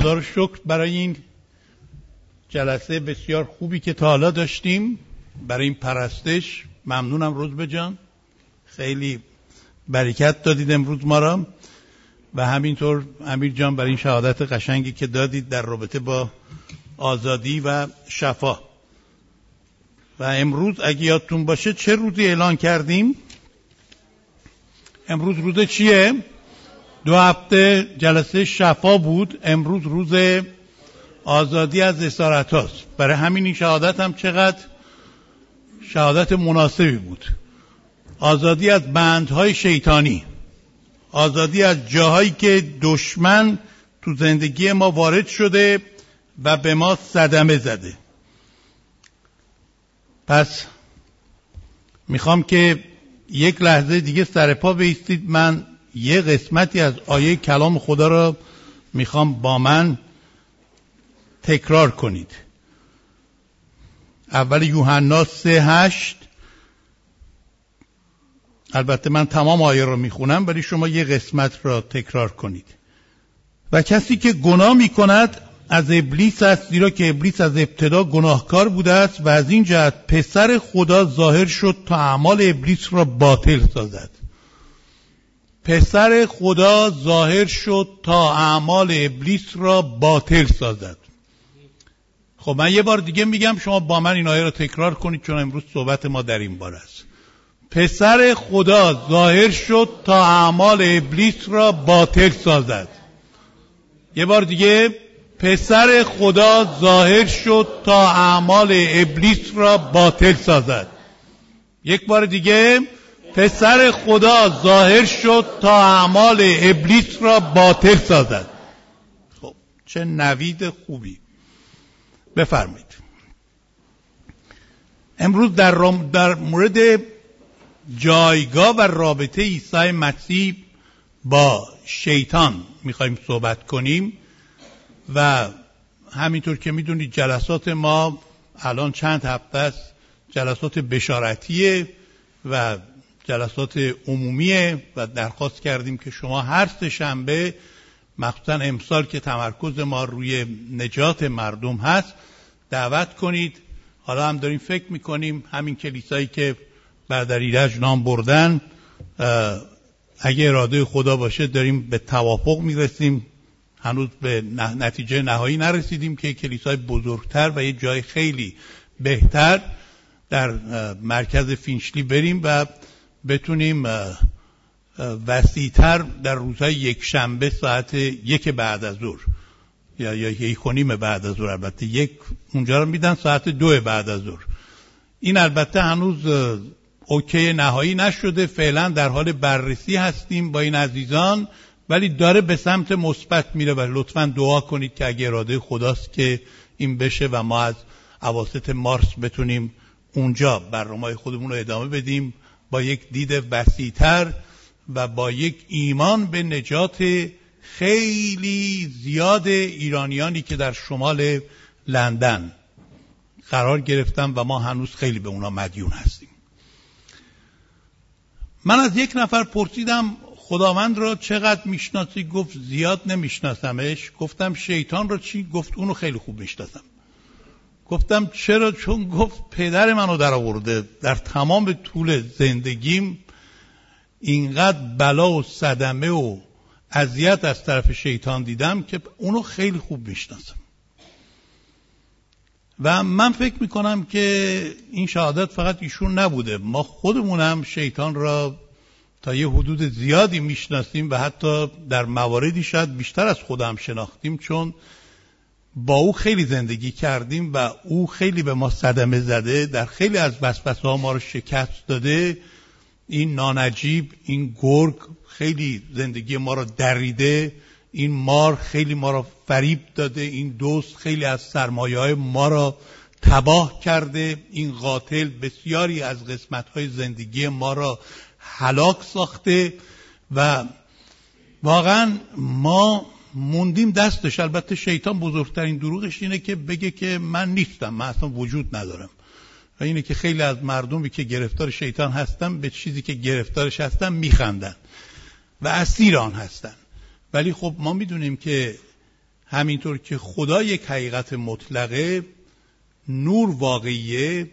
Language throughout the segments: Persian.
خدا رو شکر برای این جلسه بسیار خوبی که تا حالا داشتیم. برای این پرستش ممنونم روز جان. خیلی برکت دادید امروز ما را. و همینطور امیر جان برای این شهادت قشنگی که دادید در رابطه با آزادی و شفا. و امروز اگه یادتون باشه چه روزی اعلان کردیم؟ امروز روز چیه؟ دو هفته جلسه شفا بود. امروز روز آزادی از اسارت هاست. برای همین این شهادت هم چقدر شهادت مناسبی بود. آزادی از بندهای شیطانی. آزادی از جاهایی که دشمن تو زندگی ما وارد شده و به ما صدمه زده. پس می‌خوام که یک لحظه دیگه سر پا بیستید. من یه قسمتی از آیه کلام خدا را می‌خوام با من تکرار کنید. اول یوحنا سه هشت. البته من تمام آیه را می‌خونم ولی شما یه قسمت را تکرار کنید. و کسی که گناه می‌کند از ابلیس است زیرا که ابلیس از ابتدا گناهکار بوده است و از این جهت پسر خدا ظاهر شد تا اعمال ابلیس را باطل سازد. پسر خدا ظاهر شد تا اعمال ابلیس را باطل سازد. خب من یه بار دیگه میگم شما با من این آیه را تکرار کنید چون امروز صحبت ما در این بار است. پسر خدا ظاهر شد تا اعمال ابلیس را باطل سازد. یه بار دیگه پسر خدا ظاهر شد تا اعمال ابلیس را باطل سازد. یک بار دیگه پسر خدا ظاهر شد تا اعمال ابلیس را باطل سازد. خب چه نوید خوبی. بفرمایید. امروز در, در مورد جایگاه و رابطه عیسی مسیح با شیطان می‌خوایم صحبت کنیم و همینطور که می‌دونید جلسات ما الان چند هفته است. جلسات بشارتیه و جلسات عمومیه و درخواست کردیم که شما هر سه شنبه مخصوصا امسال که تمرکز ما روی نجات مردم هست دعوت کنید. حالا هم داریم فکر می‌کنیم همین کلیسایی که بعد ایرج نام بردن اگه اراده خدا باشه داریم به توافق می‌رسیم. هنوز به نتیجه نهایی نرسیدیم که کلیسای بزرگتر و یه جای خیلی بهتر در مرکز فینشلی بریم و بتونیم وسیعتر در روزهای یک شنبه ساعت یک بعد از ظهر یا یا یک بعد از ظهر البته یک اونجا رو میدن ساعت دو بعد از ظهر. این البته هنوز اوکی نهایی نشده فعلا در حال بررسی هستیم با این عزیزان ولی داره به سمت مثبت میره و لطفا دعا کنید که اگه اراده خداست که این بشه و ما از عواسط مارس بتونیم اونجا برنامه خودمون رو ادامه بدیم. با یک دید وسیعتر و با یک ایمان به نجات خیلی زیاد ایرانیانی که در شمال لندن قرار گرفتن و ما هنوز خیلی به اونا مدیون هستیم. من از یک نفر پرسیدم خداوند را چقدر می‌شناسی؟ گفت زیاد نمیشناسمش. گفتم شیطان را چی؟ گفت اونو خیلی خوب می‌شناسم. گفتم چرا؟ چون گفت پدر منو در آورده. در تمام طول زندگیم اینقدر بلا و صدمه و اذیت از طرف شیطان دیدم که اونو خیلی خوب می‌شناسم. و من فکر می‌کنم که این شهادت فقط ایشون نبوده. ما خودمونم شیطان را تا یه حدود زیادی می‌شناسیم و حتی در مواردی شاید بیشتر از خودم شناختیم چون با او خیلی زندگی کردیم و او خیلی به ما صدمه زده در خیلی از وسوسه ها ما رو شکست داده. این نانجیب این گرگ خیلی زندگی ما رو دریده. این مار خیلی ما را فریب داده. این دوست خیلی از سرمایه های ما را تباه کرده. این قاتل بسیاری از قسمت های زندگی ما را هلاک ساخته و واقعا ما موندیم دستش. البته شیطان بزرگترین دروغش اینه که بگه که من نیستم من اصلا وجود ندارم. و اینه که خیلی از مردمی که گرفتار شیطان هستن به چیزی که گرفتارش هستن میخندن و اسیر آن هستن. ولی خب ما می‌دونیم که همینطور که خدا یک حقیقت مطلقه نور واقعیه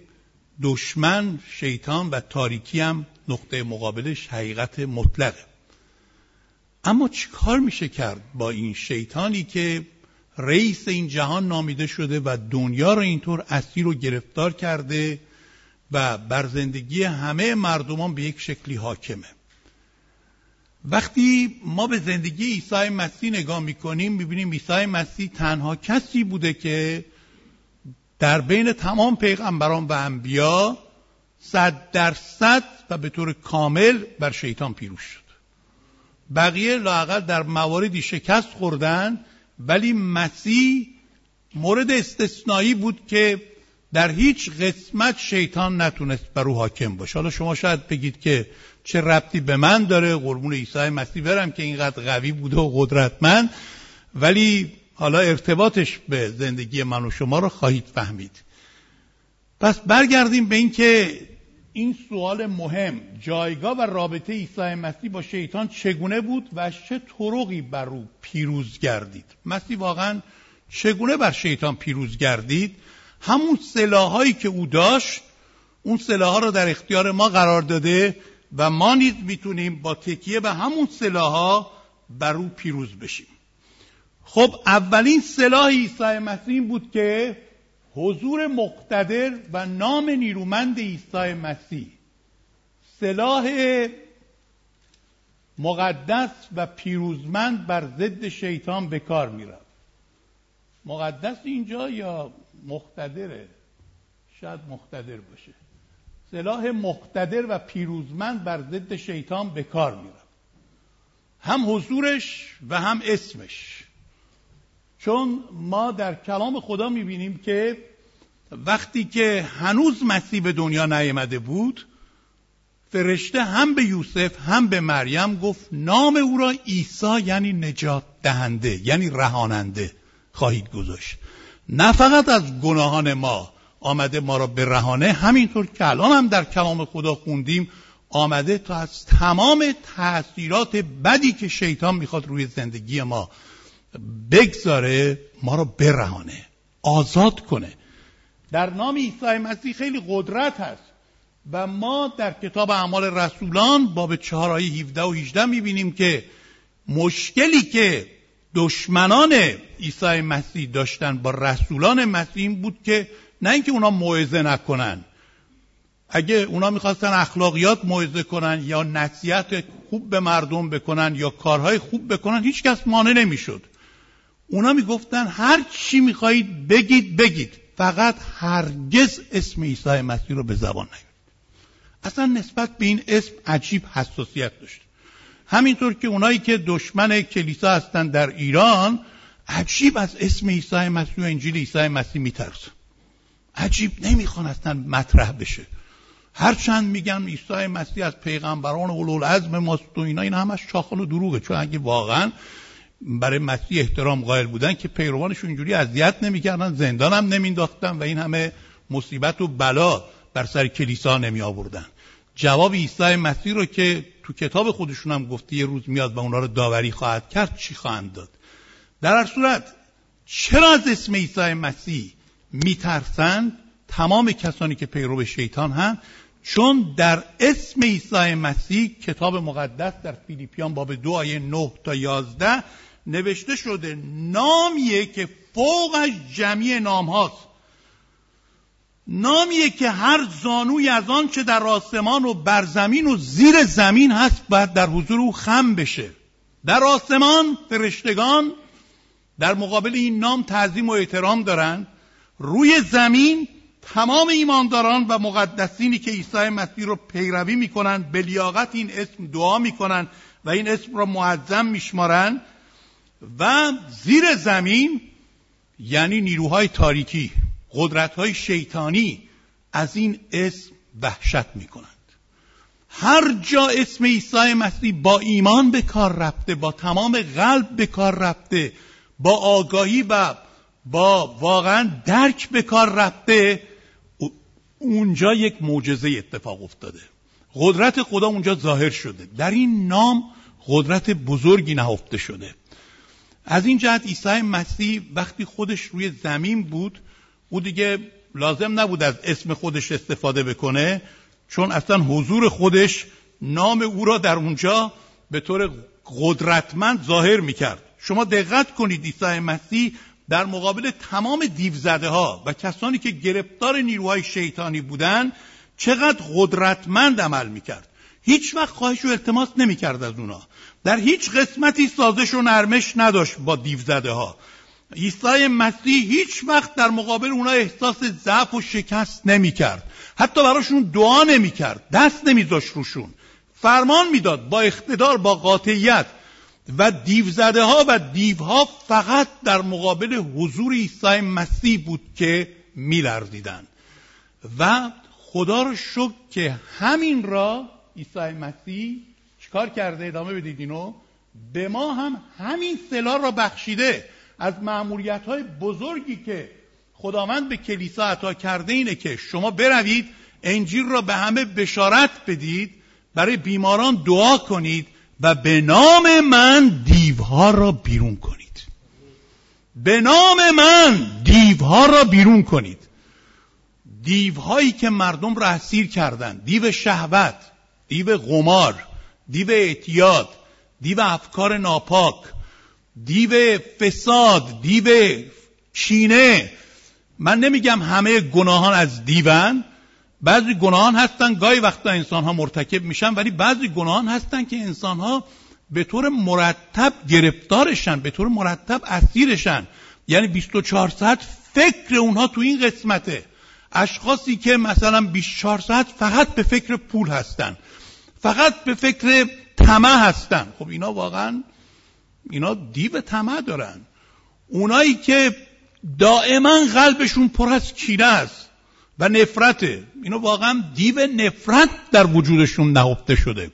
دشمن شیطان و تاریکی هم نقطه مقابلش حقیقت مطلقه. اما چیکار میشه کرد با این شیطانی که رئیس این جهان نامیده شده و دنیا رو اینطور اسیر و گرفتار کرده و بر زندگی همه مردمان به یک شکلی حاکمه. وقتی ما به زندگی عیسی مسیح نگاه می‌کنیم می‌بینیم عیسی مسیح تنها کسی بوده که در بین تمام پیغمبران و انبیا صد درصد و به طور کامل بر شیطان پیروز شد. بقیه لاقل در مواردی شکست خوردن ولی مسیح مورد استثنایی بود که در هیچ قسمت شیطان نتونست بر او حاکم باشه. حالا شما شاید بگید که چه ربطی به من داره قربون عیسی مسیح برم که اینقدر قوی بوده و قدرتمند ولی حالا ارتباطش به زندگی من و شما رو خواهید فهمید. پس برگردیم به اینکه این سوال مهم. جایگاه و رابطه عیسی مسیح با شیطان چگونه بود و چه طرقی بر او پیروز گردید؟ مسیح واقعا چگونه بر شیطان پیروز گردید؟ همون سلاحهایی که او داشت اون سلاحها رو در اختیار ما قرار داده و ما نیز می‌تونیم با تکیه به همون سلاحها بر او پیروز بشیم. خب اولین سلاح عیسی مسیح بود که حضور مقتدر و نام نیرومند عیسی مسیح. سلاح مقدس و پیروزمند بر ضد شیطان به کار می‌رفت. مقدس اینجا یا مقتدره؟ شاید مقتدر باشه. سلاح مقتدر و پیروزمند بر ضد شیطان به کار می‌رفت. هم حضورش و هم اسمش. چون ما در کلام خدا می‌بینیم که وقتی که هنوز مسیح به دنیا نیامده بود فرشته هم به یوسف هم به مریم گفت نام او را عیسی یعنی نجات دهنده یعنی رهاننده خواهید گذاشت. نه فقط از گناهان ما آمده ما را به رهانه همینطور که الان هم در کلام خدا خوندیم آمده تا از تمام تاثیرات بدی که شیطان می‌خواد روی زندگی ما بگذاره ما را برهانه آزاد کنه. در نام عیسی مسیح خیلی قدرت هست. و ما در کتاب اعمال رسولان باب 4 آیه 17 و 18 می‌بینیم که مشکلی که دشمنان عیسی مسیح داشتن با رسولان مسیح بود که نه اینکه اونا موعظه نکنن. اگه اونا می‌خواستن اخلاقیات موعظه کنن یا نصیحت خوب به مردم بکنن یا کارهای خوب بکنن هیچ کس مانع نمی‌شد. اونا می‌گفتن هر چی می‌خواهید بگید بگید. فقط هرگز اسم عیسی مسیح رو به زبان نیارید. اصلا نسبت به این اسم عجیب حساسیت داشت. همینطور که اونایی که دشمن کلیسا هستن در ایران عجیب از اسم عیسی مسیح و انجیل عیسی مسیح میترسن عجیب نمی‌خوان اصلا مطرح بشه. هرچند میگن عیسی مسیح از پیغمبران اولوالعزم ماست و اینا این همش شاخل و دروغه. چون اگه واقعا برای مسیح احترام قائل بودن که پیروانش اینجوری اذیت نمی‌کردن زندان هم نمینداختن و این همه مصیبت و بلا بر سر کلیسا نمی آوردن جواب عیسی مسیح رو که تو کتاب خودشون هم گفته یه روز میاد و اونا رو داوری خواهد کرد چی خواهند داد؟ در هر صورت چرا از اسم عیسی مسیح میترسند تمام کسانی که پیرو شیطان هم چون در اسم عیسی مسیح کتاب مقدس در فیلیپیان باب دو آیه 9 تا 11 نوشته شده نامیه که فوق از جمعی نام هاست. نامیه که هر زانوی از آن چه در آسمان و بر زمین و زیر زمین هست باید در حضور او خم بشه. در آسمان فرشتگان در مقابل این نام تعظیم و احترام دارند. روی زمین تمام ایمانداران و مقدسینی که عیسی مسیح رو پیروی می‌کنن به لیاقت این اسم دعا می‌کنن و این اسم را معظم میشمارن و زیر زمین یعنی نیروهای تاریکی قدرتهای شیطانی از این اسم وحشت می‌کنند. هر جا اسم عیسی مسیح با ایمان به کار رفته با تمام قلب به کار رفته با آگاهی و با واقعا درک به کار رفته اونجا یک معجزه اتفاق افتاده. قدرت خدا اونجا ظاهر شده. در این نام قدرت بزرگی نهفته شده. از این جهت عیسی مسیح وقتی خودش روی زمین بود او دیگه لازم نبود از اسم خودش استفاده بکنه چون اصلا حضور خودش نام او را در اونجا به طور قدرتمند ظاهر می‌کرد. شما دقت کنید عیسی مسیح در مقابل تمام دیوزده ها و کسانی که گرفتار نیروهای شیطانی بودند چقدر قدرتمند عمل می‌کرد. هیچ وقت خواهش و التماس نمی‌کرد از اونا. در هیچ قسمتی سازش و نرمش نداشت با دیوزده ها عیسی مسیح هیچ وقت در مقابل اونا احساس ضعف و شکست نمی‌کرد. حتی براشون دعا نمی‌کرد. دست نمیذاشت روشون. فرمان می‌داد با اقتدار با قاطعیت. و دیوزده ها و دیوها فقط در مقابل حضور عیسی مسیح بود که میلرزیدند و خدا رو شکر که همین را عیسی مسیح چیکار کرده؟ ادامه بدید اینو. به ما هم همین سلا را بخشیده. از معمولیت های بزرگی که خداوند به کلیسا عطا کرده اینه که شما بروید انجیل را به همه بشارت بدید برای بیماران دعا کنید و به نام من دیوها را بیرون کنید. به نام من دیوها را بیرون کنید. دیوهایی که مردم را اسیر کردند. دیو شهوت دیو قمار دیو اعتیاد دیو افکار ناپاک دیو فساد دیو چینه. من نمیگم همه گناهان از دیون بعضی گناهان هستن گاهی وقتا انسان ها مرتکب میشن ولی بعضی گناهان هستن که انسان ها به طور مرتب گرفتارشن به طور مرتب اسیرشن. یعنی 24 ساعت فکر اونها تو این قسمته. اشخاصی که مثلا 24 ساعت فقط به فکر پول هستن فقط به فکر طمع هستن. خب اینا واقعا اینا دیو طمع دارن. اونایی که دائما قلبشون پر از کینه است. و نفرته. اینا واقعا دیو نفرت در وجودشون نهفته شده.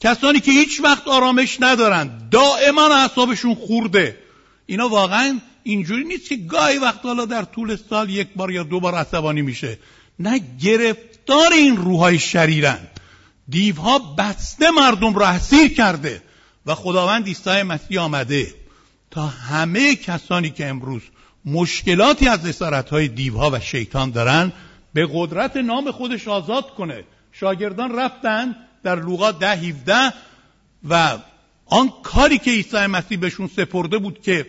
کسانی که هیچ وقت آرامش ندارن دائما اعصابشون خورده. اینا واقعا اینجوری نیست که گاهی وقت حالا در طول سال یک بار یا دو بار عصبانی میشه. نه گرفتار این روحای شریرن. دیوها بسته مردم را اسیر کرده و خداوند عیسی مسیح آمده. تا همه کسانی که امروز مشکلاتی از اسارت های دیوها و شیطان دارن به قدرت نام خودش آزاد کنه. شاگردان رفتن در لوقا ده 17 و آن کاری که عیسی مسیح بهشون سپرده بود که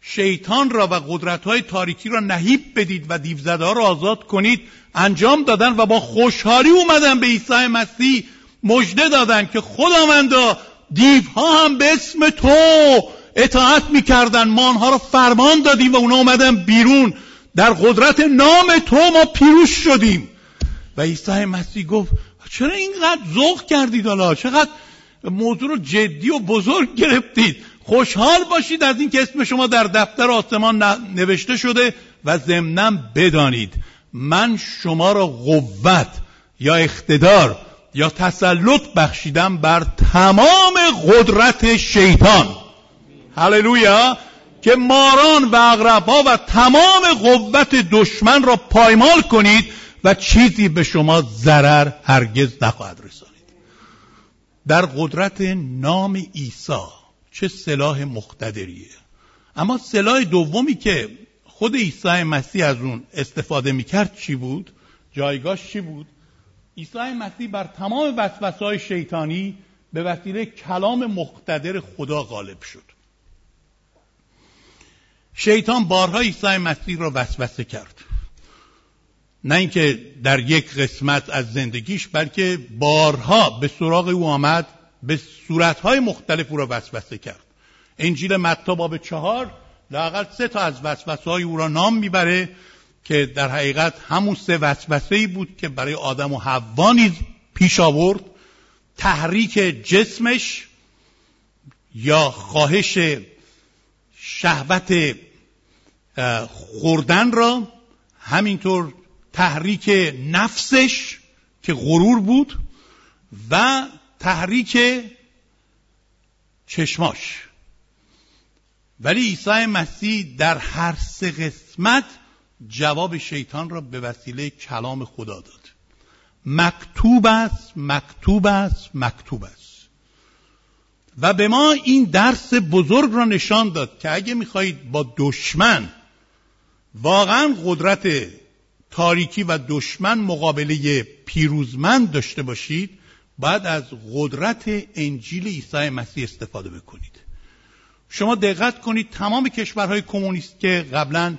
شیطان را و قدرت های تاریکی را نهیب بدید و دیوزده را آزاد کنید انجام دادن و با خوشحالی اومدن به عیسی مسیح. مژده دادن که خداوندا دیوها هم به اسم تو. اطاعت می‌کردن. ما آنها را فرمان دادیم و اونا اومدن بیرون. در قدرت نام تو ما پیروز شدیم. و عیسی مسیح گفت چرا اینقدر ذوق کردید حالا؟ چقدر موضوع رو جدی و بزرگ گرفتید؟ خوشحال باشید از اینکه اسم شما در دفتر آسمان نوشته شده و ضمنا بدانید. من شما را قوت یا اقتدار یا تسلط بخشیدم بر تمام قدرت شیطان. هللویا که ماران و اغربها و تمام قوت دشمن را پایمال کنید و چیزی به شما ضرر هرگز نخواهد رسانید در قدرت نام عیسی چه سلاح مقتدریه. اما سلاح دومی که خود عیسی مسیح از اون استفاده می‌کرد چی بود؟ جایگاهش چی بود؟ عیسی مسیح بر تمام وسوسه های شیطانی به وسیله کلام مقتدر خدا غالب شد. شیطان بارها عیسی مسیح را وسوسه کرد. نه اینکه در یک قسمت از زندگیش بلکه بارها به سراغ او آمد به صورتهای مختلف او را وسوسه کرد. انجیل متی باب چهار لاقل سه تا از وسوسه های او را نام می‌بره که در حقیقت همون سه وسوسه ای بود که برای آدم و حوا نیز پیش آورد. تحریک جسمش یا خواهش شهوت خوردن را همینطور تحریک نفسش که غرور بود و تحریک چشماش. ولی عیسی مسیح در هر سه قسمت جواب شیطان را به وسیله کلام خدا داد. مکتوب است مکتوب است مکتوب است. و به ما این درس بزرگ را نشان داد که اگه می‌خواهید با دشمن واقعا قدرت تاریکی و دشمن مقابله پیروزمند داشته باشید باید از قدرت انجیل عیسی مسیح استفاده بکنید. شما دقت کنید تمام کشورهای کمونیست که قبلا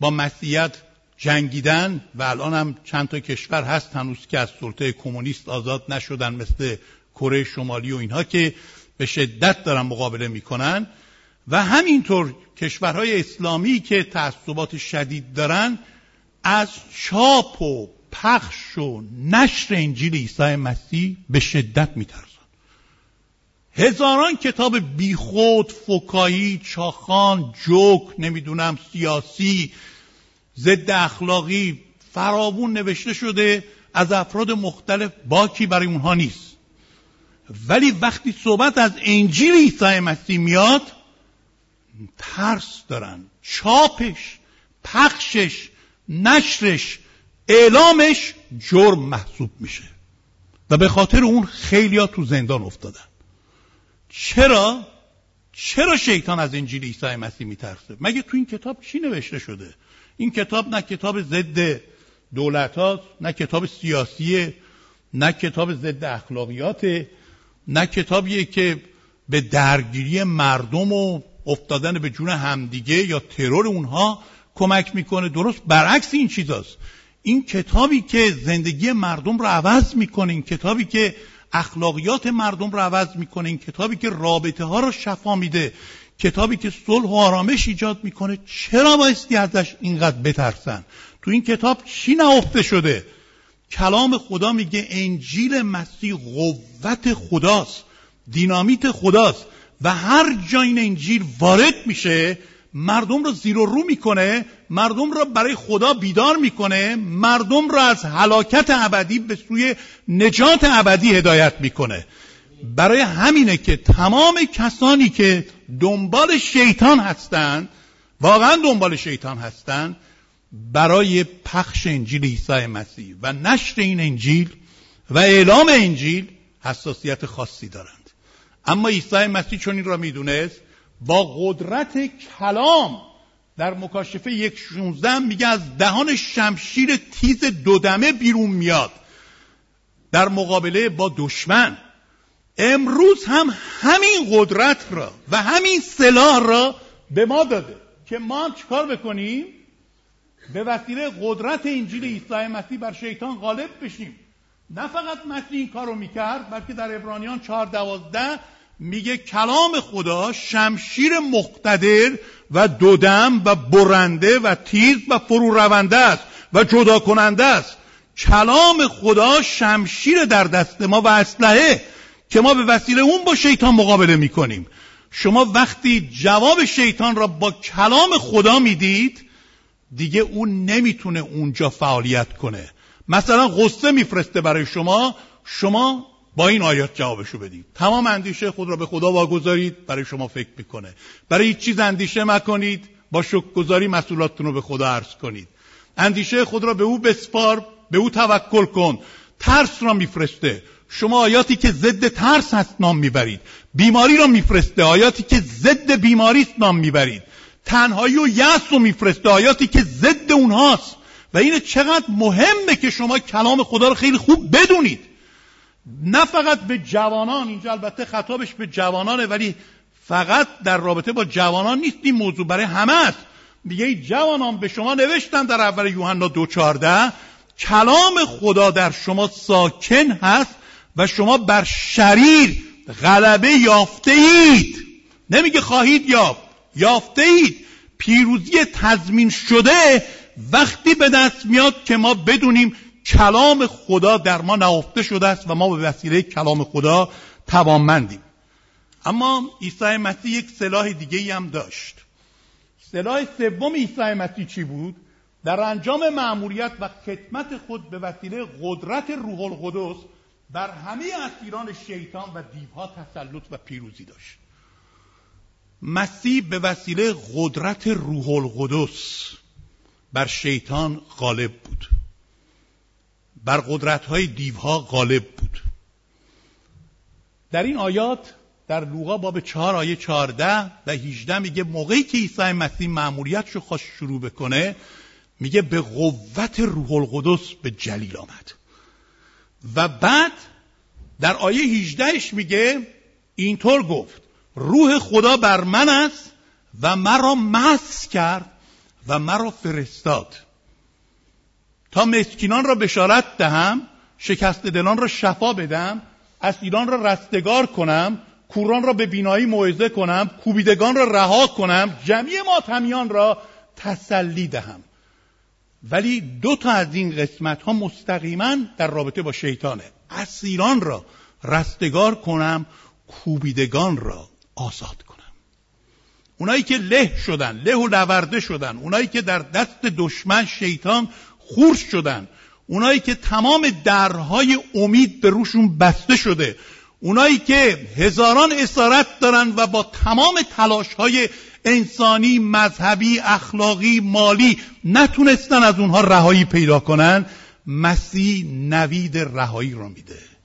با مسیحیت جنگیدن و الان هم چند تا کشور هست هنوز که از سلطه کمونیست آزاد نشدن مثل کره شمالی و اینها که به شدت دارن مقابله می‌کنن و همینطور کشورهای اسلامی که تعصبات شدید دارن از چاپ و پخش و نشر انجیل عیسی مسیح به شدت میترسن. هزاران کتاب بیخود، فکایی، چاخان، جوک، نمی‌دونم سیاسی، ضد اخلاقی فراوون نوشته شده از افراد مختلف باکی برای اونها نیست. ولی وقتی صحبت از انجیل عیسی مسیح میاد ترس دارن چاپش پخشش نشرش اعلامش جرم محسوب میشه. و به خاطر اون خیلیا تو زندان افتادن. چرا؟ چرا شیطان از انجیل عیسی مسیح میترسه؟ مگه تو این کتاب چی نوشته شده؟ این کتاب نه کتاب ضد دولت هاست نه کتاب سیاسیه نه کتاب ضد اخلاقیاته. نه کتابیه که به درگیری مردم و افتادن به جون همدیگه یا ترور اونها کمک می‌کنه. درست برعکس این چیزاست. این کتابی که زندگی مردم رو عوض می‌کنه این کتابی که اخلاقیات مردم رو عوض می‌کنه این کتابی که رابطه ها رو شفا میده کتابی که صلح و آرامش ایجاد می‌کنه. چرا بایستی ازش اینقدر بترسن؟ تو این کتاب چی نهفته شده؟ کلام خدا میگه انجیل مسیح قوت خداست دینامیت خداست و هر جا این انجیل وارد میشه مردم رو زیر و رو می‌کنه مردم را برای خدا بیدار می‌کنه مردم را از هلاکت ابدی به سوی نجات ابدی هدایت می‌کنه. برای همینه که تمام کسانی که دنبال شیطان هستند واقعا دنبال شیطان هستند برای پخش انجیل عیسی مسیح و نشر این انجیل و اعلام انجیل حساسیت خاصی دارند. اما عیسی مسیح چون این را می‌دونست با قدرت کلام در مکاشفه یک شونزده میگه از دهان شمشیر تیز دودمه بیرون میاد. در مقابله با دشمن. امروز هم همین قدرت را و همین سلاح را به ما داده که ما هم چیکار بکنیم؟ به وسیله قدرت انجیل عیسی مسیح بر شیطان غالب بشیم. نه فقط مسیح این کارو می‌کرد بلکه در ابرانیان چهار دوازده میگه کلام خدا شمشیر مقتدر و دودم و برنده و تیز و فرو رونده است و جدا کننده است. کلام خدا شمشیر در دست ما و اسلحه که ما به وسیله اون با شیطان مقابله می‌کنیم. شما وقتی جواب شیطان را با کلام خدا می‌دید دیگه اون نمی‌تونه اونجا فعالیت کنه. مثلا غصه میفرسته برای شما شما با این آیات جوابشو بدید تمام اندیشه خود را به خدا واگذارید برای شما فکر می‌کنه. برای هیچ چیز اندیشه مکنید با گذاری مسئولاتتون رو به خدا عرض کنید. اندیشه خود را به او بسپار به او توکل کن. ترس را میفرسته. شما آیاتی که ضد ترس هست نام می‌برید. بیماری را میفرسته. آیاتی که ضد بیماری است نام می‌برید. تنهایی و یأس رو میفرسته. آیاتی که ضد اونهاست. و این چقدر مهمه که شما کلام خدا رو خیلی خوب بدونید. نه فقط به جوانان اینجا البته خطابش به جوانانه ولی فقط در رابطه با جوانان نیست. این موضوع برای همه است. میگه جوانان به شما نوشتم در اول یوحنا دو چارده کلام خدا در شما ساکن هست و شما بر شریر غلبه یافته اید نمیگه خواهید یافت. یافته اید پیروزی تضمین شده وقتی به دست میاد که ما بدونیم کلام خدا در ما نهفته شده است و ما به وسیله کلام خدا توانمندیم. اما عیسی مسیح یک سلاح دیگه هم داشت. سلاح سوم عیسی مسیح چی بود؟ در انجام مأموریت و خدمت خود به وسیله قدرت روح القدس بر همه اسیران شیطان و دیوها تسلط و پیروزی داشت. مسیح به وسیله قدرت روح القدس بر شیطان غالب بود. بر قدرت های دیوها غالب بود. در این آیات در لوقا باب چهار آیه چهارده و هیجده میگه موقعی که عیسی مسیح معمولیتش رو خواست شروع بکنه میگه به قوت روح القدس به جلیل آمد. و بعد در آیه 18 میگه اینطور گفت روح خدا بر من است و مرا مس کرد و مرا فرستاد. تا مسکینان را بشارت دهم شکست دلان را شفا بدم اسیران را رستگار کنم کوران را به بینایی موعظه کنم کوبیدگان را رها کنم جمعی ماتمیان را تسلی دهم. ولی دو تا از این قسمت ها مستقیما در رابطه با شیطانه. اسیران را رستگار کنم کوبیدگان را. آزاد کنم. اونایی که له شدن له و لورده شدن اونایی که در دست دشمن شیطان خورش شدن اونایی که تمام درهای امید به روشون بسته شده اونایی که هزاران اسارت دارن و با تمام تلاش های انسانی مذهبی اخلاقی مالی نتونستن از اونها رهایی پیدا کنن مسیح نوید رهایی رو میده.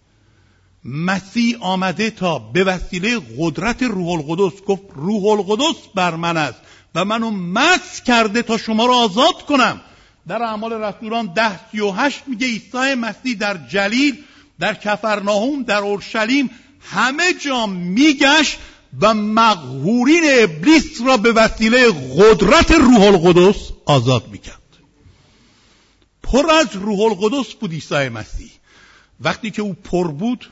مسیح آمده تا به وسیله قدرت روح القدس گفت روح القدس بر من است و منو مس کرده تا شما رو آزاد کنم. در اعمال رسولان ده سی و هشت میگه عیسی مسیح در جلیل در کفرناهوم در اورشلیم همه جا میگشت و مغهورین ابلیس را به وسیله قدرت روح القدس آزاد می‌کرد. پر از روح القدس بود عیسی مسیح. وقتی که او پر بود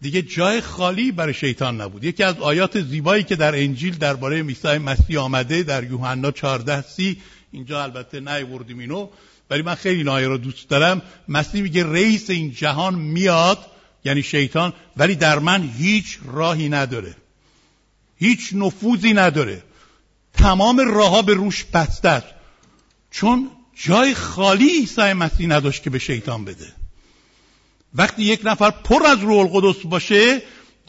دیگه جای خالی برای شیطان نبود. یکی از آیات زیبایی که در انجیل درباره عیسی مسیح آمده در یوحنا 14 سی اینجا البته نیوردیم اینو ولی من خیلی این رو دوست دارم. مسیح میگه رئیس این جهان میاد یعنی شیطان ولی در من هیچ راهی نداره. هیچ نفوذی نداره. تمام راهها به روش بسته چون جای خالی عیسی مسیح نداشت که به شیطان بده. وقتی یک نفر پر از روح القدس باشه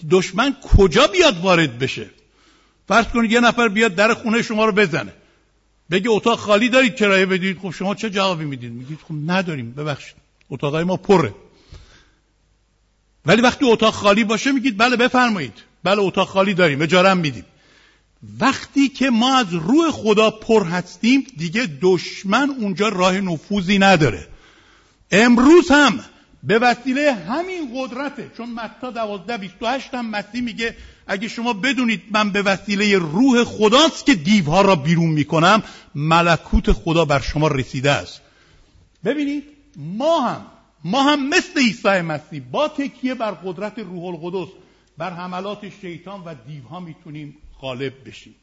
دشمن کجا بیاد وارد بشه؟ فرض کنید یه نفر بیاد در خونه شما رو بزنه. بگه اتاق خالی دارید کرایه بدید. خب شما چه جوابی می‌دید؟ میگید خب نداریم ببخشید. اتاقای ما پره. ولی وقتی اتاق خالی باشه میگید بله بفرمایید. بله اتاق خالی داریم اجاره میدیم. وقتی که ما از روح خدا پر هستیم دیگه دشمن اونجا راه نفوذی نداره. امروز هم به وسیله همین قدرته. چون متا دوازده بیست و هم مسیح میگه اگه شما بدونید من به وسیله روح خداست که دیوها را بیرون می‌کنم ملکوت خدا بر شما رسیده است. ببینید ما هم ما هم مثل عیسی مسیح با تکیه بر قدرت روح القدس بر حملات شیطان و دیوها می‌تونیم غالب بشیم.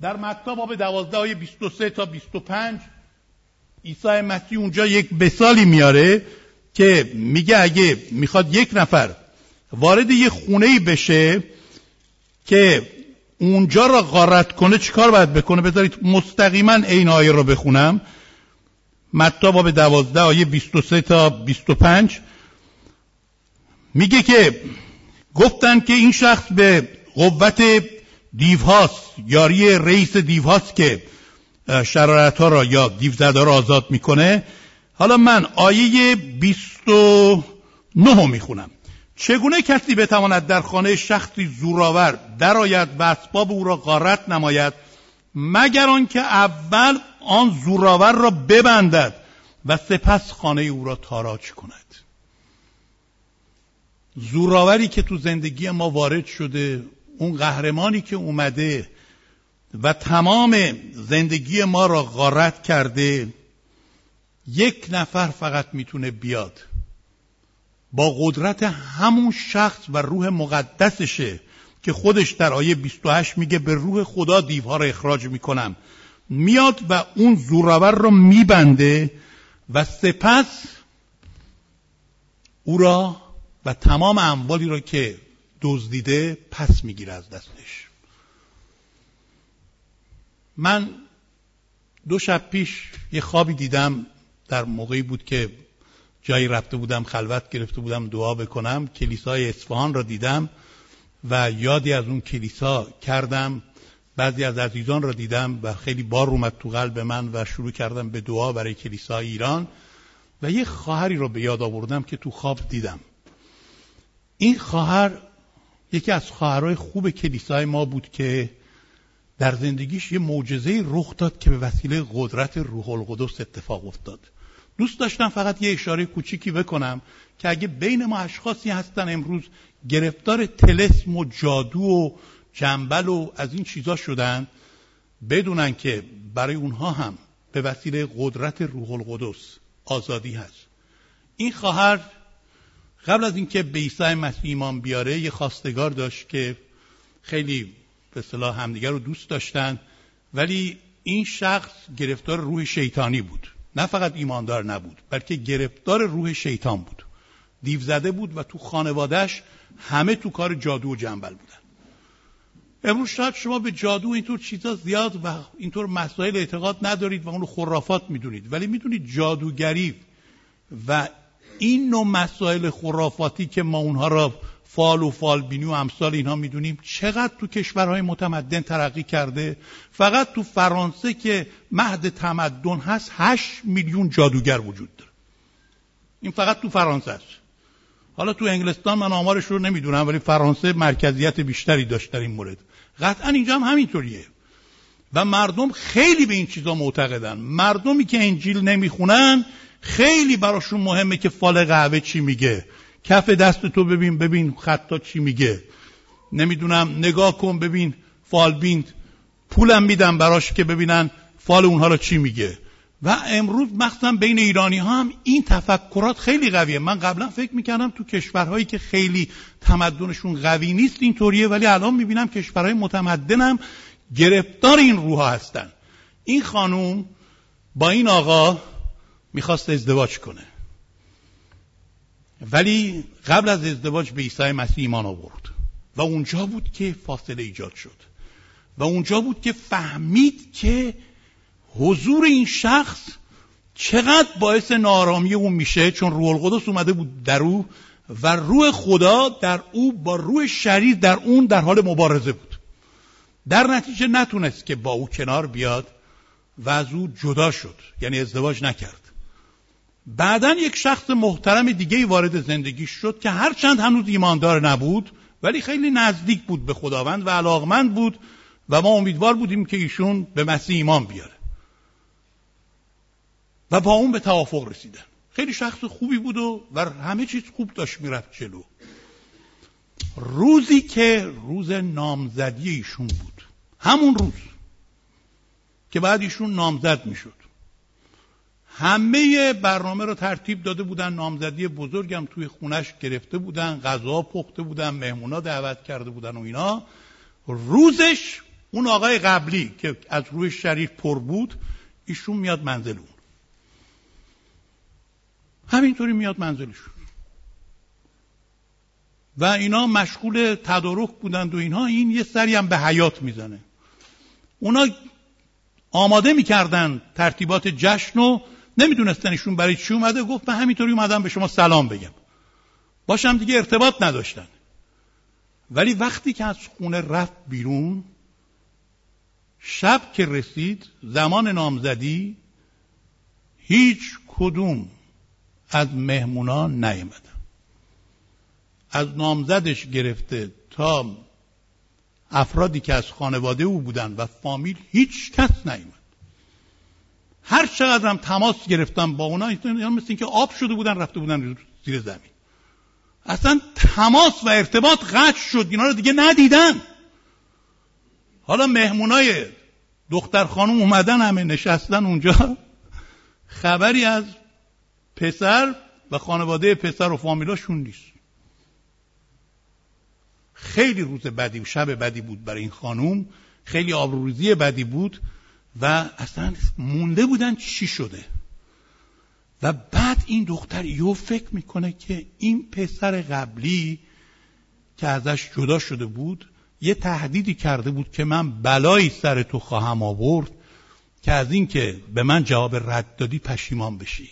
در متا باب دوازده آیه 23 تا 25 عیسی مسیح اونجا یک مثالی میاره که میگه اگه می‌خواد یک نفر وارد یه خونه بشه که اونجا را غارت کنه چیکار باید بکنه؟ بذارید مستقیما این آیه رو بخونم. متا باب دوازده آیه 23 تا 25 میگه که گفتن که این شخص به قوت دیوهاست یاری رئیس دیوهاست که شرارت ها را یا دیوزده را آزاد می‌کنه. حالا من آیه 29 می‌خونم. چگونه کسی بتواند در خانه شخصی زوراور درآید و اسباب او را غارت نماید مگر آنکه اول آن زوراور را ببندد و سپس خانه او را تاراج کند؟ زوراوری که تو زندگی ما وارد شده اون قهرمانی که اومده و تمام زندگی ما را غارت کرده یک نفر فقط می‌تونه بیاد. با قدرت همون شخص و روح مقدسشه که خودش در آیه 28 میگه به روح خدا دیوها را اخراج می‌کنم. میاد و اون زوراور رو میبنده و سپس او را و تمام اموالی را که دزدیده پس می‌گیره از دستش. من دو شب پیش یه خوابی دیدم. در موقعی بود که جایی رفته بودم خلوت گرفته بودم دعا بکنم کلیسای اصفهان را دیدم و یادی از اون کلیسا کردم. بعضی از عزیزان را دیدم و خیلی بار اومد تو قلب من و شروع کردم به دعا برای کلیسای ایران و یه خواهری رو به یاد آوردم که تو خواب دیدم. این خواهر یکی از خواهرای خوب کلیسای ما بود که در زندگیش یه معجزه رخ داد که به وسیله قدرت روح القدس اتفاق افتاد. دوست داشتم فقط یه اشاره کوچیکی بکنم که اگه بین ما اشخاصی هستن امروز گرفتار تلسم و جادو و جنبل و از این چیزا شدن بدونن که برای اونها هم به وسیله قدرت روح القدس آزادی هست. این خواهر قبل از اینکه به عیسی مسیح ایمان بیاره یه خواستگار داشت که خیلی به صلاح همدیگر رو دوست داشتن ولی این شخص گرفتار روح شیطانی بود. نه فقط ایماندار نبود بلکه گرفتار روح شیطان بود. دیو زده بود و تو خانوادهش همه تو کار جادو و جنبل بودن. امروز شاید شما به جادو اینطور چیزا زیاد و اینطور مسائل اعتقاد ندارید و اونو خرافات می‌دونید. ولی می‌دونید جادوگری و این نوع مسائل خرافاتی که ما اونها را فال و فالبینی و امثال اینها می‌دونیم چقدر تو کشورهای متمدن ترقی کرده. فقط تو فرانسه که مهد تمدن هست هشت میلیون جادوگر وجود داره. این فقط تو فرانسه است. حالا تو انگلستان من آمارش رو نمی‌دونم ولی فرانسه مرکزیت بیشتری داشت در این مورد. قطعا اینجا هم همینطوریه. و مردم خیلی به این چیزا معتقدن. مردمی که انجیل نمی‌خونن خیلی براشون مهمه که فال قهوه چی میگه. کف دست تو ببین ببین خطا چی میگه. نمی‌دونم نگاه کن ببین فال بیند. پولم میدم براش که ببینن فال اونها رو چی میگه. و امروز مخصوصا بین ایرانی ها هم این تفکرات خیلی قویه. من قبلا فکر می‌کردم تو کشورهایی که خیلی تمدنشون قوی نیست اینطوریه ولی الان می‌بینم کشورهای متمدن هم گرفتار این روح هستن. این خانوم با این آقا می‌خواست ازدواج کنه. ولی قبل از ازدواج به عیسی مسیح ایمان آورد و اونجا بود که فاصله ایجاد شد و اونجا بود که فهمید که حضور این شخص چقدر باعث نارامی اون میشه چون روح القدس اومده بود در او و روح خدا در او با روح شریر در اون در حال مبارزه بود. در نتیجه نتونست که با او کنار بیاد و از او جدا شد یعنی ازدواج نکرد. بعدا یک شخص محترم دیگه وارد زندگی شد که هرچند هنوز ایماندار نبود ولی خیلی نزدیک بود به خداوند و علاقمند بود و ما امیدوار بودیم که ایشون به مسیح ایمان بیاره. و با اون به توافق رسیدن. خیلی شخص خوبی بود و, و همه چیز خوب داشت می‌رفت جلو. روزی که روز نامزدی ایشون بود. همون روز که بعد ایشون نامزد می‌شد. همه برنامه رو ترتیب داده بودن نامزدی بزرگم توی خونش گرفته بودن غذا پخته بودن مهمونا دعوت کرده بودن و اینا. روزش اون آقای قبلی که از روی شریف پر بود ایشون میاد منزل اون. همینطوری میاد منزلشون و اینا مشغول تدارک بودند و اینها این یه سری هم به حیات می‌زنه. اونا آماده می‌کردن ترتیبات جشن و نمیدونستنشون برای چی اومده. گفت من همینطوری اومدم به شما سلام بگم. باشم دیگه ارتباط نداشتن. ولی وقتی که از خونه رفت بیرون شب که رسید زمان نامزدی هیچ کدوم از مهمونا نیومدن. از نامزدش گرفته تا افرادی که از خانواده او بودن و فامیل هیچ کس نیومد. هر چقدر هم تماس گرفتم با اونا مثل اینکه آب شده بودن رفته بودن زیر زمین. اصلا تماس و ارتباط قطع شد. اینا رو دیگه ندیدن. حالا مهمونای دختر خانم اومدن همه نشستن اونجا. خبری از پسر و خانواده پسر و فامیلاشون نیست. خیلی روز بدی شب بدی بود برای این خانوم خیلی آبروریزی بدی بود. و اصلا مونده بودن چی شده. و بعد این دختر یو فکر می‌کنه که این پسر قبلی که ازش جدا شده بود یه تهدیدی کرده بود که من بلایی سر تو خواهم آورد که از این که به من جواب رد دادی پشیمان بشی.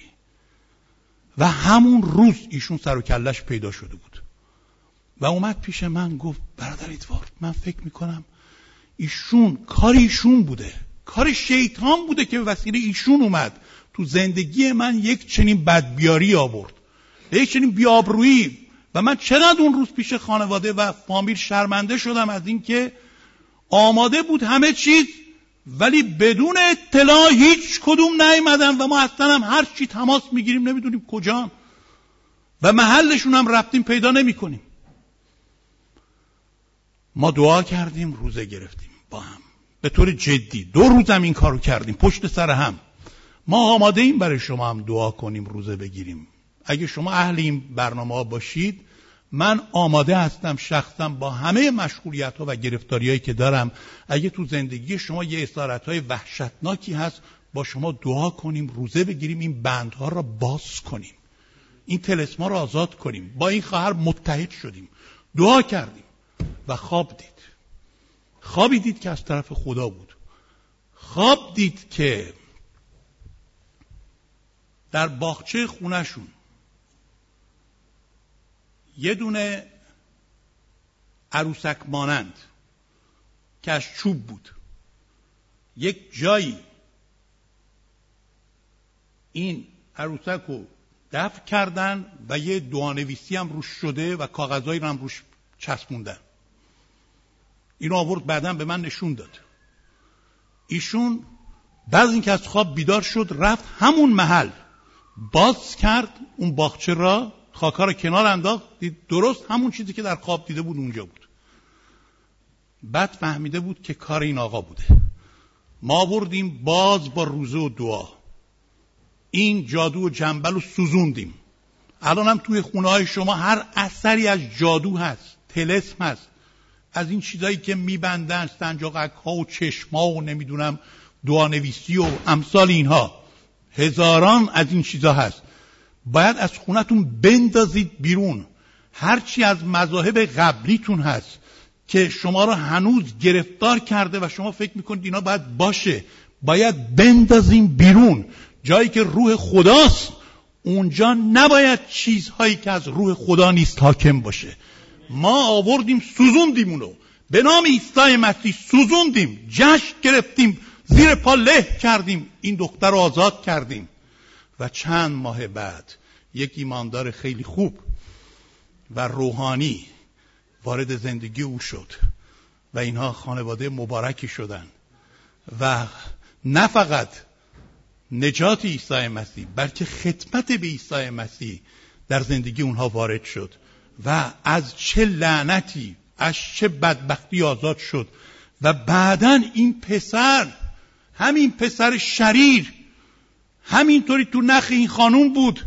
و همون روز ایشون سر و کلش پیدا شده بود. و اومد پیش من گفت برادر ایدوارد من فکر می‌کنم ایشون کار ایشون بوده. کار شیطان بوده که وسیله ایشون اومد. تو زندگی من یک چنین بدبیاری آورد. یک چنین بیابرویی. و من چقدر اون روز پیش خانواده و فامیل شرمنده شدم از اینکه آماده بود همه چیز ولی بدون اطلاع هیچ کدوم نیومدن و ما اصلا هم هر چی تماس می‌گیریم نمی‌دونیم کجا و محلشون هم رفتیم پیدا نمی‌کنیم. ما دعا کردیم روزه گرفتیم با هم. به طور جدی. دو روزم این کارو کردیم. پشت سر هم. ما آماده ایم برای شما هم دعا کنیم روزه بگیریم. اگه شما اهل این برنامه ها باشید من آماده هستم شخصم با همه مشغولیت ها و گرفتاری هایی که دارم اگه تو زندگی شما یه اسارت های وحشتناکی هست با شما دعا کنیم روزه بگیریم این بندها را باز کنیم. این تلسما را آزاد کنیم. با این خواهر متحد شدیم. دعا کردیم و خواب دید. خوابی دید که از طرف خدا بود. خواب دید که در باغچه خونشون یه دونه عروسک مانند که از چوب بود. یک جایی این عروسک رو دفع کردن و یه دوانویسی هم روش شده و کاغذهایی رو هم روش چسبوندن. اینو آورد بعدا به من نشون داد. ایشون بعد اینکه از خواب بیدار شد رفت همون محل. باز کرد اون باغچه را خاکا رو کنار انداخت دید درست همون چیزی که در خواب دیده بود اونجا بود. بعد فهمیده بود که کار این آقا بوده. ما بردیم باز با روزه و دعا. این جادو و جنبل رو سوزوندیم. الان هم توی خونه های شما هر اثری از جادو هست تلسم هست. از این چیزایی که میبندن سنجاقک ها و چشما و نمی‌دونم دعانویسی و امثال اینها. هزاران از این چیزا هست. باید از خونتون بندازید بیرون. هرچی از مذاهب قبلیتون هست که شما رو هنوز گرفتار کرده و شما فکر می‌کنید اینا باید باشه. باید بندازیم بیرون. جایی که روح خداست اونجا نباید چیزهایی که از روح خدا نیست حاکم باشه. ما آوردیم سوزوندیم اونو. به نام عیسی مسیح سوزوندیم جشن گرفتیم زیر پا له کردیم این دختر رو آزاد کردیم. و چند ماه بعد یک ایماندار خیلی خوب و روحانی وارد زندگی او شد و اینها خانواده مبارکی شدن. و نه فقط نجات عیسی مسیح بلکه خدمت به عیسی مسیح در زندگی اونها وارد شد. و از چه لعنتی از چه بدبختی آزاد شد. و بعدا این پسر همین پسر شریر همینطوری تو نخ این خانوم بود.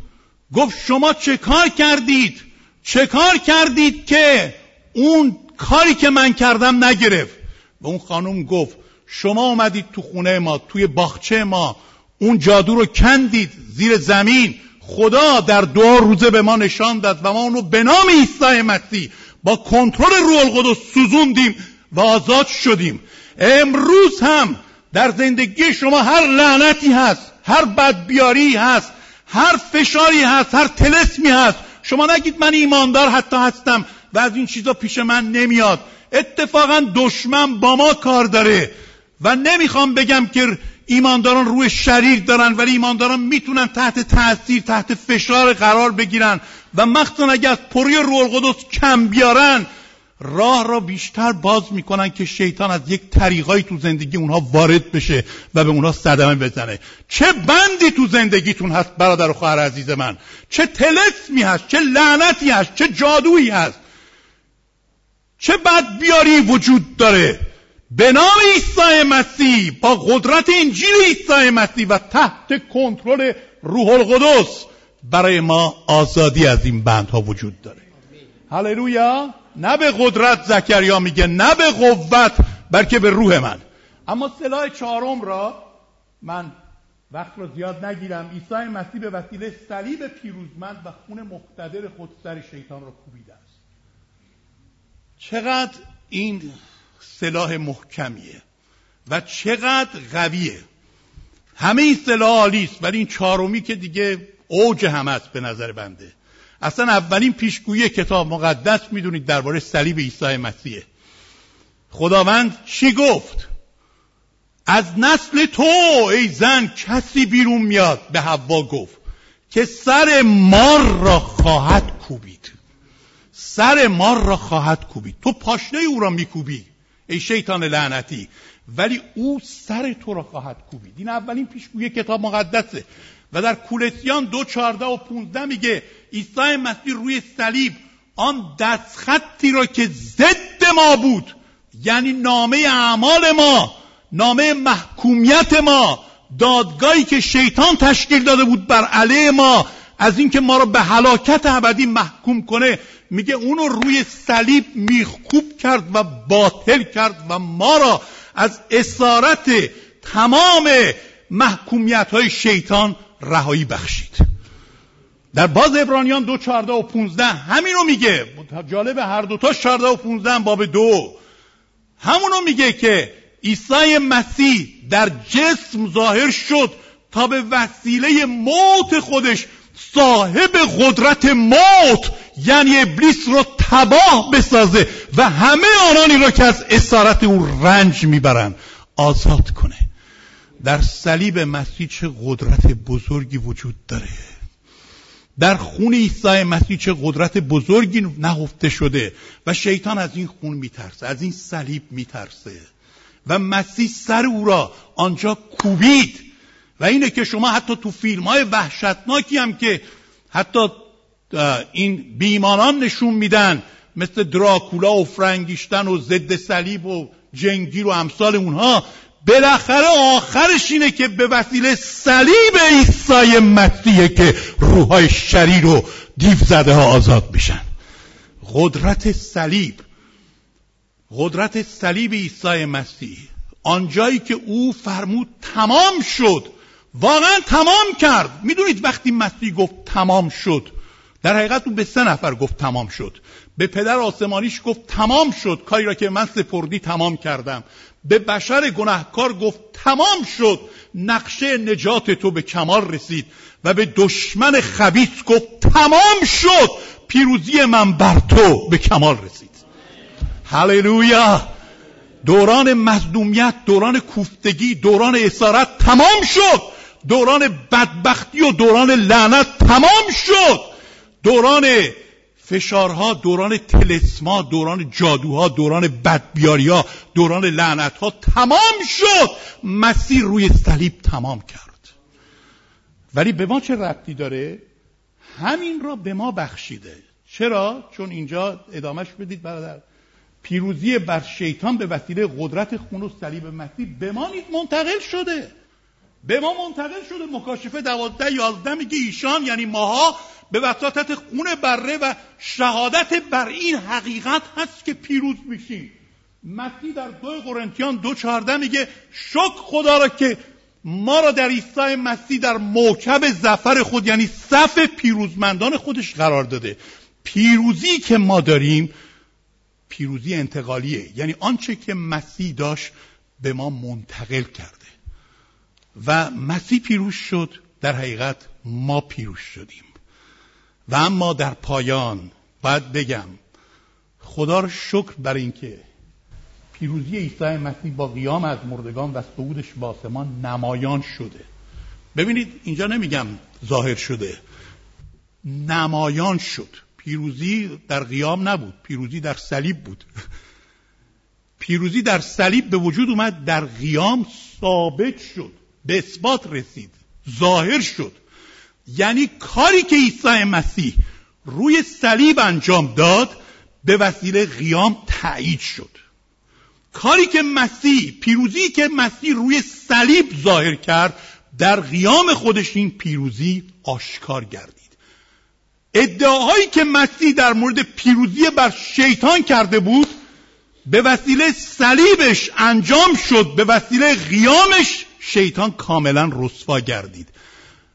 گفت شما چه کار کردید؟ چه کار کردید که اون کاری که من کردم نگرفت؟ و اون خانوم گفت شما اومدید تو خونه ما توی باغچه ما اون جادو رو کندید زیر زمین. خدا در دو روزه به ما نشان داد و ما اونو به نام عیسی مسیح با کنترل روح القدس سوزوندیم و آزاد شدیم. امروز هم در زندگی شما هر لعنتی هست هر بدبیاری هست هر فشاری هست هر تلسمی هست. شما نگید من ایماندار حتی هستم و از این چیزا پیش من نمیاد. اتفاقا دشمن با ما کار داره و نمی‌خوام بگم که ایمانداران روی شریر دارن ولی ایمانداران می‌تونن تحت تاثیر تحت فشار قرار بگیرن. و مخصوصا اگر از پروی روح القدس کم بیارن راه را بیشتر باز می‌کنن که شیطان از یک طریقایی تو زندگی اونها وارد بشه و به اونها صدمه بزنه. چه بندی تو زندگیتون هست برادر و خواهر عزیز من؟ چه تلسمی هست چه لعنتی هست چه جادویی هست؟ چه بدبیاری وجود داره؟ به نام عیسی مسیح با قدرت انجیل عیسی مسیح و تحت کنترل روح القدس برای ما آزادی از این بندها وجود داره. هللویا! نه به قدرت زکریا میگه نه به قوت بلکه به روح من. اما سلاح چهارم را من وقت را زیاد نگیرم. عیسی مسیح به وسیله صلیب پیروزمند و خون مقتدر خود سر شیطان را کوبیده است. چقدر این سلاح محکمیه. و چقدر قویه. همه این سلاح است ولی این چهارمی که دیگه اوج هم است به نظر بنده. اصلا اولین پیشگویی کتاب مقدس می‌دونید درباره صلیب عیسی مسیحه خداوند چی گفت؟ از نسل تو ای زن کسی بیرون میاد به حوا گفت که سر مار را خواهد کوبید. سر مار را خواهد کوبید. تو پاشنه او را میکوبی. ای شیطان لعنتی. ولی او سر تو را خواهد کوبید. این اولین پیشگوی کتاب مقدسه. و در کولسیان دو چارده و پونزده میگه عیسی مسیح روی صلیب آن دستخطی را که ضد ما بود یعنی نامه اعمال ما نامه محکومیت ما دادگاهی که شیطان تشکیل داده بود بر علیه ما از اینکه ما را به هلاکت ابدی محکوم کنه میگه اونو روی صلیب میخکوب کرد و باطل کرد و ما را از اسارت تمام محکومیت های شیطان رهایی بخشید. در باز ابرانیان دو چارده و پونزده همینو میگه. جالب هر دوتا چارده و پونزده باب دو. همونو میگه که عیسی مسیح در جسم ظاهر شد تا به وسیله موت خودش صاحب قدرت موت یعنی ابلیس رو تباه بسازه و همه آنانی را که از اسارت او رنج می‌برند آزاد کنه. در صلیب مسیح چه قدرت بزرگی وجود داره. در خون عیسی مسیح چه قدرت بزرگی نهفته شده و شیطان از این خون میترسه از این صلیب میترسه. و مسیح سر او را آنجا کوبید. و اینه که شما حتی تو فیلم های وحشتناکی هم که حتی این بیماران نشون میدن مثل دراکولا و فرنگیشتن و ضد صلیب و جنگیر و امثال اونها بالاخره آخرش اینه که به وسیله صلیب عیسی مسیحه که روحای شریر و دیو زده ها آزاد میشن. قدرت صلیب قدرت صلیب عیسی مسیح آنجایی که او فرمود تمام شد. واقعا تمام کرد. می‌دونید وقتی مسیح گفت تمام شد در حقیقت او به سه نفر گفت تمام شد. به پدر آسمانیش گفت تمام شد. کاری را که من سپردی تمام کردم. به بشر گناهکار گفت تمام شد. نقشه نجات تو به کمال رسید و به دشمن خبیث گفت تمام شد. پیروزی من بر تو به کمال رسید. هللویا! دوران مظلومیت دوران کوفتگی دوران اسارت تمام شد. دوران بدبختی و دوران لعنت تمام شد. دوران فشارها دوران تلسما دوران جادوها دوران بدبیاریا دوران لعنتها تمام شد. مسیر روی صلیب تمام کرد. ولی به ما چه ربطی داره؟ همین را به ما بخشیده. چرا؟ چون اینجا ادامش بدید برادر. پیروزی بر شیطان به وسیله قدرت خون و صلیب مسیح به ما منتقل شده. به ما منتقل شده مکاشفه دوازده یازده میگه ایشان یعنی ماها به وساطت خون بره و شهادت بر این حقیقت هست که پیروز میشیم. مسیح در دو قرنتیان دو چهارده میگه شک خدا را که ما را در عیسی مسیح در موکب زفر خود یعنی صف پیروزمندان خودش قرار داده. پیروزی که ما داریم پیروزی انتقالیه. یعنی آنچه که مسیح داشت به ما منتقل کرده. و مسیح پیروز شد. در حقیقت ما پیروز شدیم. و اما در پایان باید بگم خدا رو شکر بر اینکه پیروزی عیسی مسیح با قیام از مردگان و صعودش به آسمان نمایان شده. ببینید اینجا نمیگم ظاهر شده. نمایان شد. پیروزی در قیام نبود. پیروزی در صلیب بود. پیروزی در صلیب به وجود اومد در قیام ثابت شد. به اثبات رسید. ظاهر شد. یعنی کاری که عیسی مسیح روی صلیب انجام داد به وسیله قیام تایید شد. کاری که مسیح پیروزی که مسیح روی صلیب ظاهر کرد در قیام خودش این پیروزی آشکار گردید. ادعاهایی که مسیح در مورد پیروزی بر شیطان کرده بود به وسیله صلیبش انجام شد به وسیله قیامش شیطان کاملا رسوا گردید.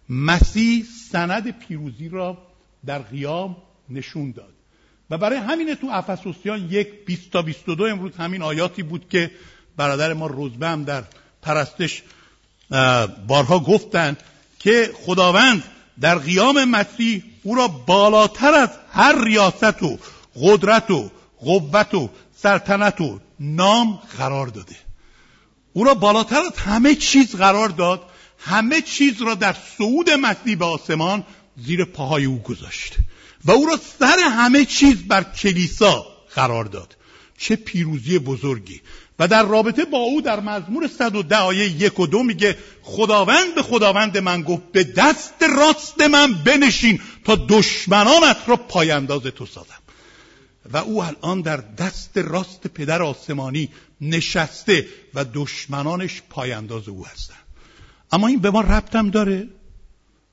مسیح سند پیروزی را در قیام نشون داد. و برای همینه تو افسوسیان یک 20 تا 22 امروز همین آیاتی بود که برادر ما روزبه هم در پرستش بارها گفتن که خداوند در قیام مسیح او را بالاتر از هر ریاست و قدرت و قوت و سلطنت و نام قرار داده. او را بالاتر از همه چیز قرار داد. همه چیز را در صعود مسیح به آسمان زیر پاهای او گذاشت و او را سر همه چیز بر کلیسا قرار داد. چه پیروزی بزرگی. و در رابطه با او در مزمور 110 آیه یک و دو میگه خداوند به خداوند من گفت به دست راست من بنشین تا دشمنانت را پایانداز تو سازم. و او الان در دست راست پدر آسمانی نشسته و دشمنانش پایانداز او هستن. اما این به ما ربطم داره.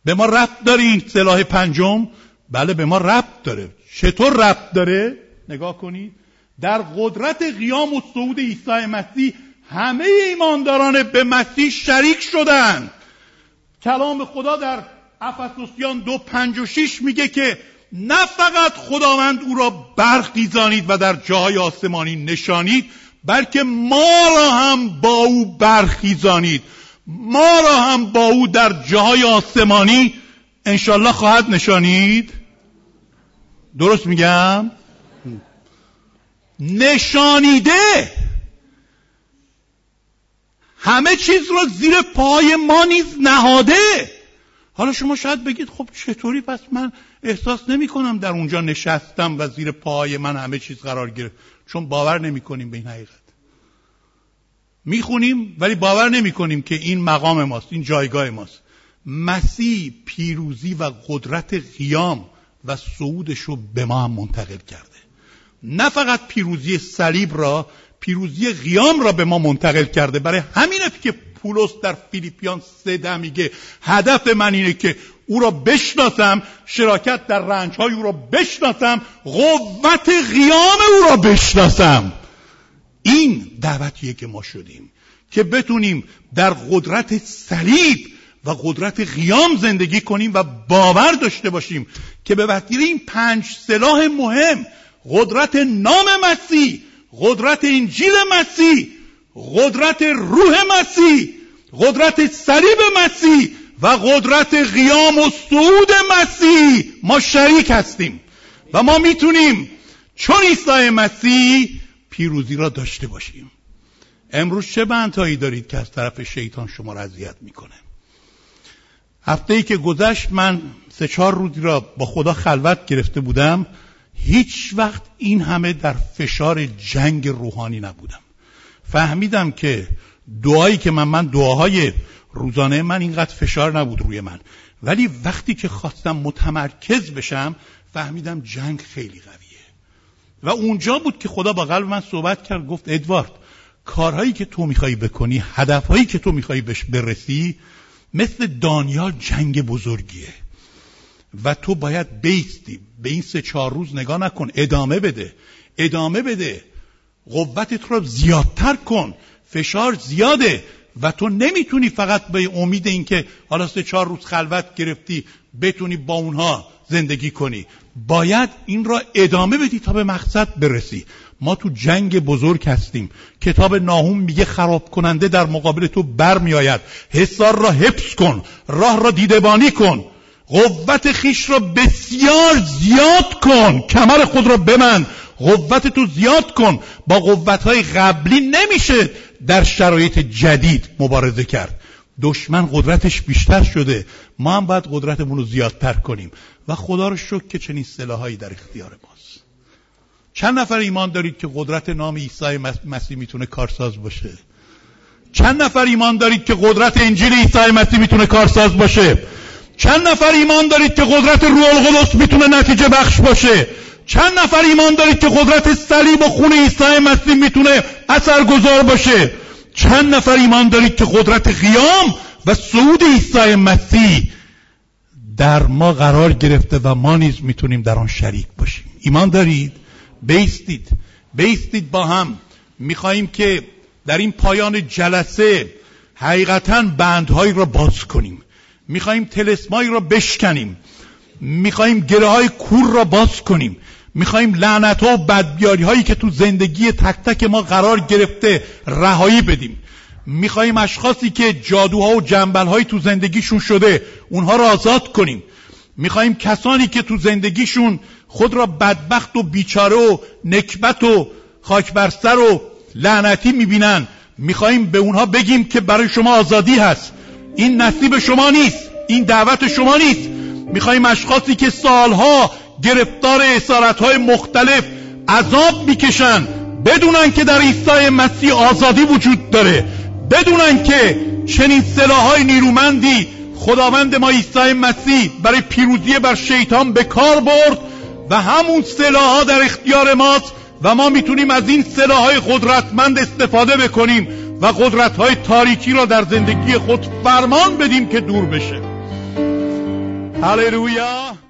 به ما ربط داره این سلاح پنجم. بله به ما ربط داره. چطور ربط داره؟ نگاه کنید در قدرت قیام و صعود عیسی مسیح همه ایمانداران به مسیح شریک شدند کلام خدا در افسوسیان دو پنج و شیش میگه که نه فقط خداوند او را برخیزانید و در جاهای آسمانی نشانید بلکه ما را هم با او برخیزانید. ما را هم با او در جاهای آسمانی انشالله خواهد نشانید. درست میگم؟ نشانیده. همه چیز رو زیر پای ما نیز نهاده. حالا شما شاید بگید خب چطوری پس من احساس نمی کنم در اونجا نشستم و زیر پای من همه چیز قرار گرفت. چون باور نمی کنیم به این حقیقت. می‌خونیم ولی باور نمی کنیم که این مقام ماست این جایگاه ماست. مسیح پیروزی و قدرت قیام و صعودش رو به ما هم منتقل کرده. نه فقط پیروزی صلیب را پیروزی قیام را به ما منتقل کرده. برای همینه که پولس در فیلیپیان سه میگه هدف من اینه که او را بشناسم شراکت در رنج های او را بشناسم قوت قیام او را بشناسم. این دعوتیه که ما شدیم که بتونیم در قدرت صلیب و قدرت قیام زندگی کنیم و باور داشته باشیم که به وسیله این پنج سلاح مهم قدرت نام مسیح قدرت انجیل مسیح قدرت روح مسیح قدرت صلیب مسیح و قدرت قیام و صعود مسیح ما شریک هستیم. و ما می‌تونیم چون عیسی مسیح پیروزی را داشته باشیم. امروز چه بندهایی دارید که از طرف شیطان شما را اذیت می‌کنه؟ هفته ای که گذشت من سه چهار روزی را با خدا خلوت گرفته بودم. هیچ وقت این همه در فشار جنگ روحانی نبودم. فهمیدم که دعایی که من من دعاهای روزانه من اینقدر فشار نبود روی من. ولی وقتی که خواستم متمرکز بشم فهمیدم جنگ خیلی قویه. و اونجا بود که خدا با قلب من صحبت کرد گفت ادوارد کارهایی که تو می‌خوای بکنی هدفهایی که تو می‌خوای بهش برسی مثل دانیال جنگ بزرگیه. و تو باید بیستی به این سه چهار روز نگاه نکن ادامه بده ادامه بده. قوتت رو زیادتر کن. فشار زیاده. و تو نمی‌تونی فقط به امید اینکه حالا سه چهار روز خلوت گرفتی بتونی با اونها زندگی کنی. باید این را ادامه بدی تا به مقصد برسی. ما تو جنگ بزرگ هستیم. کتاب ناهوم میگه خراب کننده در مقابل تو بر میآید حسار را حفظ کن. راه را دیدبانی کن. قوت خیش را بسیار زیاد کن. کمر خود را بمن قوت تو زیاد کن. با قوت های قبلی نمیشه در شرایط جدید مبارزه کرد. دشمن قدرتش بیشتر شده. ما هم باید قدرتمون رو زیادتر کنیم. و خدا رو شکر که چنین سلاحایی در اختیار ماست. چند نفر ایمان دارید که قدرت نام عیسی مسیح می‌تونه کارساز باشه؟ چند نفر ایمان دارید که قدرت انجیل عیسی مسیح می‌تونه کارساز باشه؟ چند نفر ایمان دارید که قدرت روح القدس می‌تونه نتیجه بخش باشه؟ چند نفر ایمان دارید که قدرت صلیب و خون عیسی مسیح می‌تونه اثرگذار باشه؟ چند نفر ایمان دارید که قدرت قیام و صعود عیسی مسیح در ما قرار گرفته و ما نیز می‌تونیم در آن شریک باشیم؟ ایمان دارید؟ بیستید. بیستید با هم. میخواییم که در این پایان جلسه حقیقتا بندهایی را باز کنیم. میخواییم تلسمایی را بشکنیم. میخواییم گره های کور را باز کنیم. میخواییم لعنت و بدبیاری هایی که تو زندگی تک تک ما قرار گرفته رهایی بدیم. میخواییم اشخاصی که جادوها و جنبل تو زندگیشون شده اونها را آزاد کنیم. میخواییم کسانی که تو زندگیشون خود را بدبخت و بیچاره و نکبت و خاک و لعنتی می‌بینن. میخواییم به اونها بگیم که برای شما آزادی هست. این نصیب شما نیست. این دعوت شما نیست. می‌خوایم اشخاصی که سالها گرفتار اسارت های مختلف عذاب می‌کشن. بدونن که در عیسی مسیح آزادی وجود داره. بدونن که چنین های نیرومندی خداوند ما عیسی مسیح برای پیروزی بر شیطان به کار برد و همون ها در اختیار ماست و ما می‌تونیم از این های قدرتمند استفاده بکنیم و قدرت های تاریکی را در زندگی خود فرمان بدیم که دور بشه. هللویا!